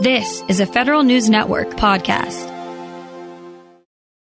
This is a Federal News Network podcast.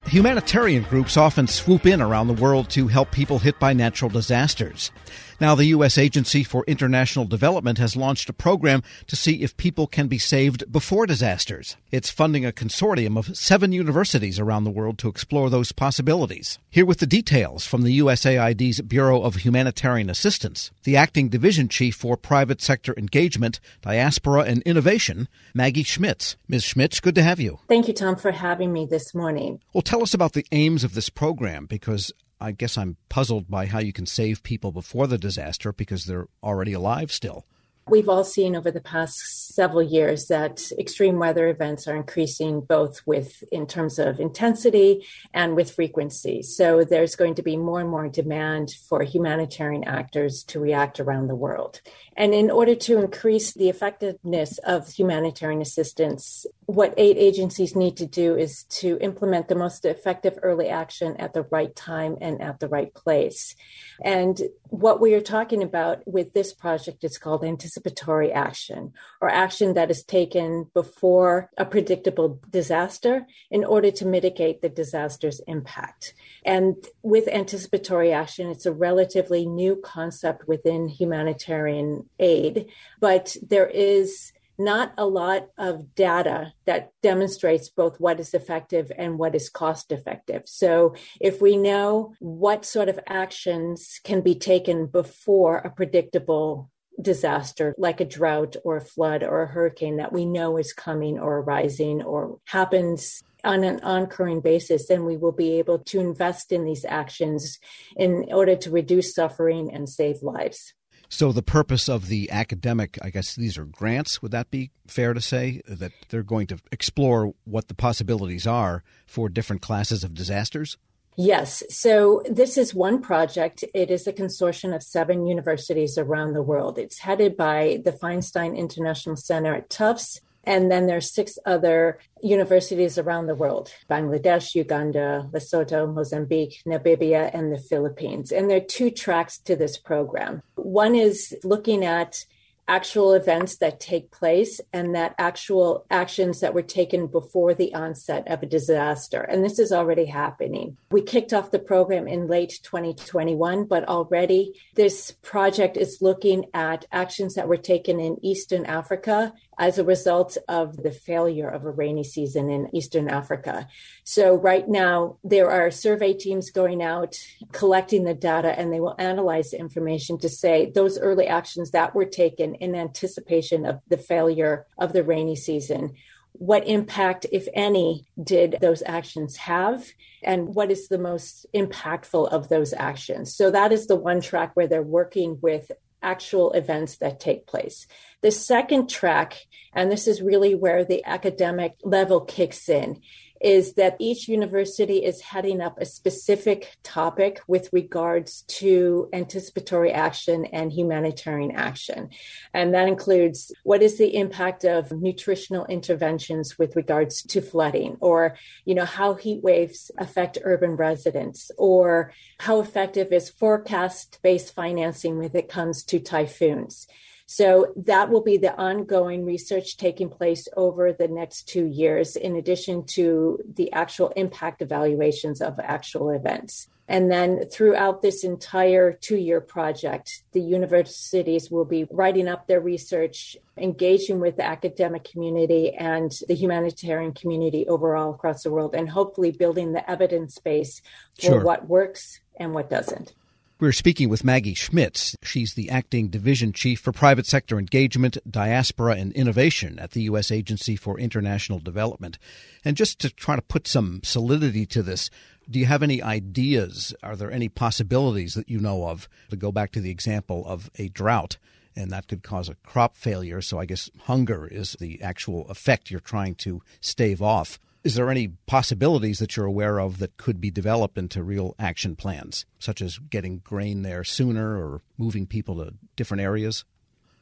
Humanitarian groups often swoop in around the world to help people hit by natural disasters. Now, the U.S. Agency for International Development has launched a program to see if people can be saved before disasters. It's funding a consortium of seven universities around the world to explore those possibilities. Here with the details from the USAID's Bureau of Humanitarian Assistance, the acting division chief for private sector engagement, diaspora, and innovation, Maggie Schmitz. Ms. Schmitz, good to have you. Thank you, Tom, for having me this morning. Well, tell us about the aims of this program because I guess I'm puzzled by how you can save people before the disaster because they're already alive still. We've all seen over the past several years that extreme weather events are increasing both with in terms of intensity and with frequency. So there's going to be more and more demand for humanitarian actors to react around the world. And in order to increase the effectiveness of humanitarian assistance, what aid agencies need to do is to implement the most effective early action at the right time and at the right place. And what we are talking about with this project is called anticipatory action, or action that is taken before a predictable disaster in order to mitigate the disaster's impact. And with anticipatory action, it's a relatively new concept within humanitarian aid, but there is not a lot of data that demonstrates both what is effective and what is cost effective. So, if we know what sort of actions can be taken before a predictable disaster like a drought or a flood or a hurricane that we know is coming or arising or happens on an oncurring basis, then we will be able to invest in these actions in order to reduce suffering and save lives. So the purpose of the academic, I guess these are grants, would that be fair to say? That they're going to explore what the possibilities are for different classes of disasters? Yes. So this is one project. It is a consortium of seven universities around the world. It's headed by the Feinstein International Center at Tufts and then there's six other universities around the world Bangladesh, Uganda, Lesotho, Mozambique, Namibia, and the Philippines. And there are two tracks to this program. One is looking at actual events that take place and that actual actions that were taken before the onset of a disaster. And this is already happening. We kicked off the program in late 2021, but already this project is looking at actions that were taken in Eastern Africa as a result of the failure of a rainy season in Eastern Africa. So, right now, there are survey teams going out collecting the data, and they will analyze the information to say those early actions that were taken in anticipation of the failure of the rainy season. What impact, if any, did those actions have? And what is the most impactful of those actions? So, that is the one track where they're working with actual events that take place. The second track, and this is really where the academic level kicks in, is that each university is heading up a specific topic with regards to anticipatory action and humanitarian action. And that includes what is the impact of nutritional interventions with regards to flooding, or, you know, how heat waves affect urban residents, or how effective is forecast based financing when it comes to typhoons. So that will be the ongoing research taking place over the next two years, in addition to the actual impact evaluations of actual events. And then throughout this entire two year project, the universities will be writing up their research, engaging with the academic community and the humanitarian community overall across the world, and hopefully building the evidence base for sure. what works and what doesn't. We're speaking with Maggie Schmitz. She's the acting division chief for private sector engagement, diaspora, and innovation at the U.S. Agency for International Development. And just to try to put some solidity to this, do you have any ideas? Are there any possibilities that you know of to go back to the example of a drought? And that could cause a crop failure. So I guess hunger is the actual effect you're trying to stave off. Is there any possibilities that you're aware of that could be developed into real action plans, such as getting grain there sooner or moving people to different areas?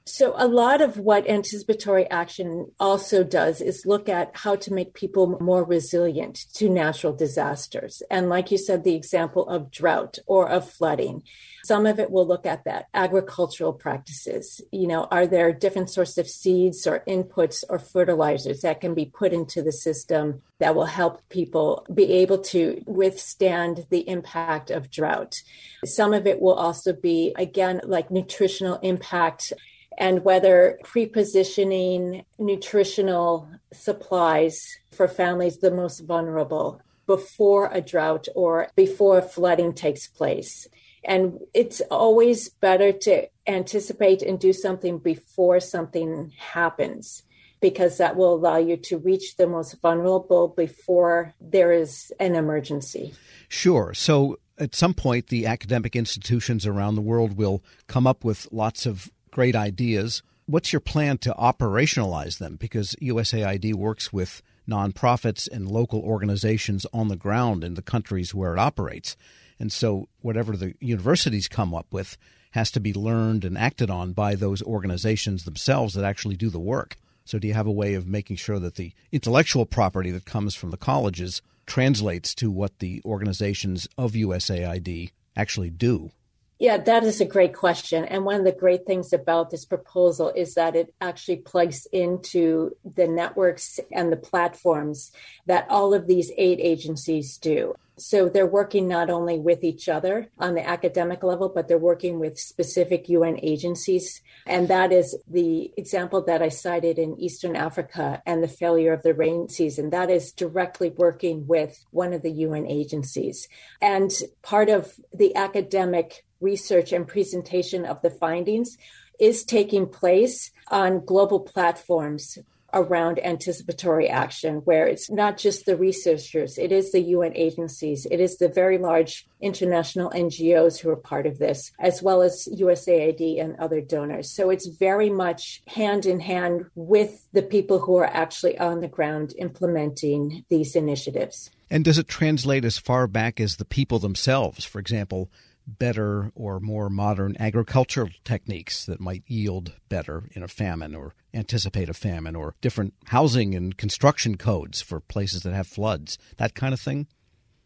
So, a lot of what anticipatory action also does is look at how to make people more resilient to natural disasters. And, like you said, the example of drought or of flooding. Some of it will look at that agricultural practices. You know, are there different sorts of seeds or inputs or fertilizers that can be put into the system that will help people be able to withstand the impact of drought? Some of it will also be, again, like nutritional impact and whether prepositioning nutritional supplies for families the most vulnerable before a drought or before flooding takes place. And it's always better to anticipate and do something before something happens because that will allow you to reach the most vulnerable before there is an emergency. Sure. So at some point, the academic institutions around the world will come up with lots of great ideas. What's your plan to operationalize them? Because USAID works with nonprofits and local organizations on the ground in the countries where it operates. And so, whatever the universities come up with has to be learned and acted on by those organizations themselves that actually do the work. So, do you have a way of making sure that the intellectual property that comes from the colleges translates to what the organizations of USAID actually do? Yeah, that is a great question. And one of the great things about this proposal is that it actually plugs into the networks and the platforms that all of these aid agencies do. So they're working not only with each other on the academic level, but they're working with specific UN agencies. And that is the example that I cited in Eastern Africa and the failure of the rain season. That is directly working with one of the UN agencies. And part of the academic research and presentation of the findings is taking place on global platforms around anticipatory action, where it's not just the researchers, it is the UN agencies, it is the very large international NGOs who are part of this, as well as USAID and other donors. So it's very much hand in hand with the people who are actually on the ground implementing these initiatives. And does it translate as far back as the people themselves? For example, better or more modern agricultural techniques that might yield better in a famine or anticipate a famine or different housing and construction codes for places that have floods, that kind of thing?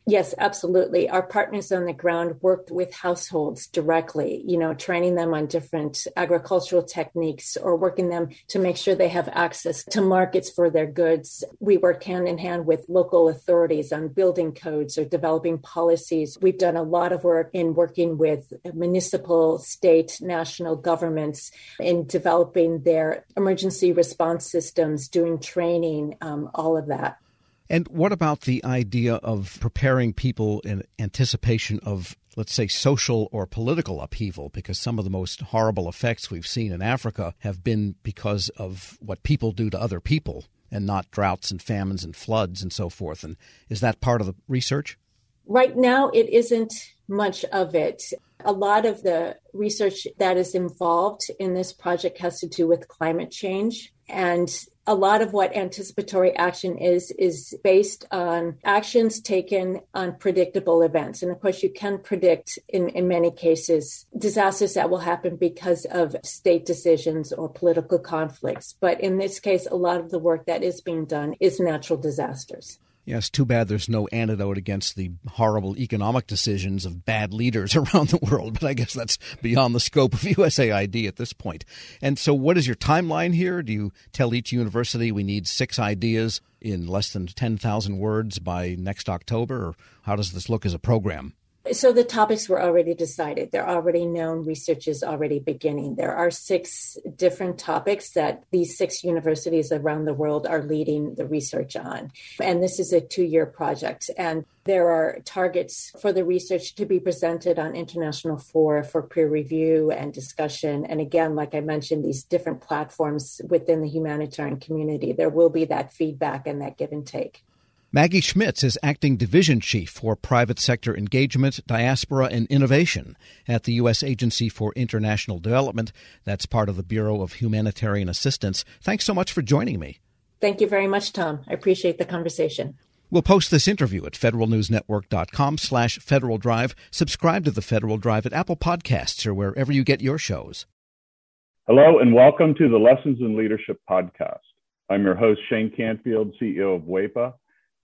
Yes, absolutely. Our partners on the ground worked with households directly, you know, training them on different agricultural techniques or working them to make sure they have access to markets for their goods. We worked hand in hand with local authorities on building codes or developing policies. We've done a lot of work in working with municipal, state, national governments in developing their emergency response systems, doing training, um, all of that. And what about the idea of preparing people in anticipation of, let's say, social or political upheaval? Because some of the most horrible effects we've seen in Africa have been because of what people do to other people and not droughts and famines and floods and so forth. And is that part of the research? Right now, it isn't much of it. A lot of the research that is involved in this project has to do with climate change. And a lot of what anticipatory action is is based on actions taken on predictable events. And of course you can predict in, in many cases disasters that will happen because of state decisions or political conflicts. But in this case a lot of the work that is being done is natural disasters Yes, too bad there's no antidote against the horrible economic decisions of bad leaders around the world, but I guess that's beyond the scope of USAID at this point. And so, what is your timeline here? Do you tell each university we need six ideas in less than 10,000 words by next October, or how does this look as a program? So the topics were already decided. They're already known. Research is already beginning. There are six different topics that these six universities around the world are leading the research on. And this is a two year project. And there are targets for the research to be presented on international fora for peer review and discussion. And again, like I mentioned, these different platforms within the humanitarian community, there will be that feedback and that give and take. Maggie Schmitz is acting division chief for private sector engagement, diaspora, and innovation at the U.S. Agency for International Development. That's part of the Bureau of Humanitarian Assistance. Thanks so much for joining me. Thank you very much, Tom. I appreciate the conversation. We'll post this interview at federalnewsnetwork.com slash Federal Drive. Subscribe to the Federal Drive at Apple Podcasts or wherever you get your shows. Hello, and welcome to the Lessons in Leadership podcast. I'm your host, Shane Canfield, CEO of WEPA,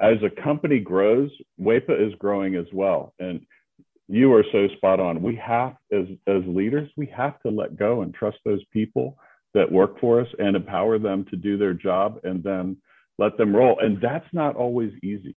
as a company grows, WEPA is growing as well. And you are so spot on. We have, as, as leaders, we have to let go and trust those people that work for us and empower them to do their job and then let them roll. And that's not always easy.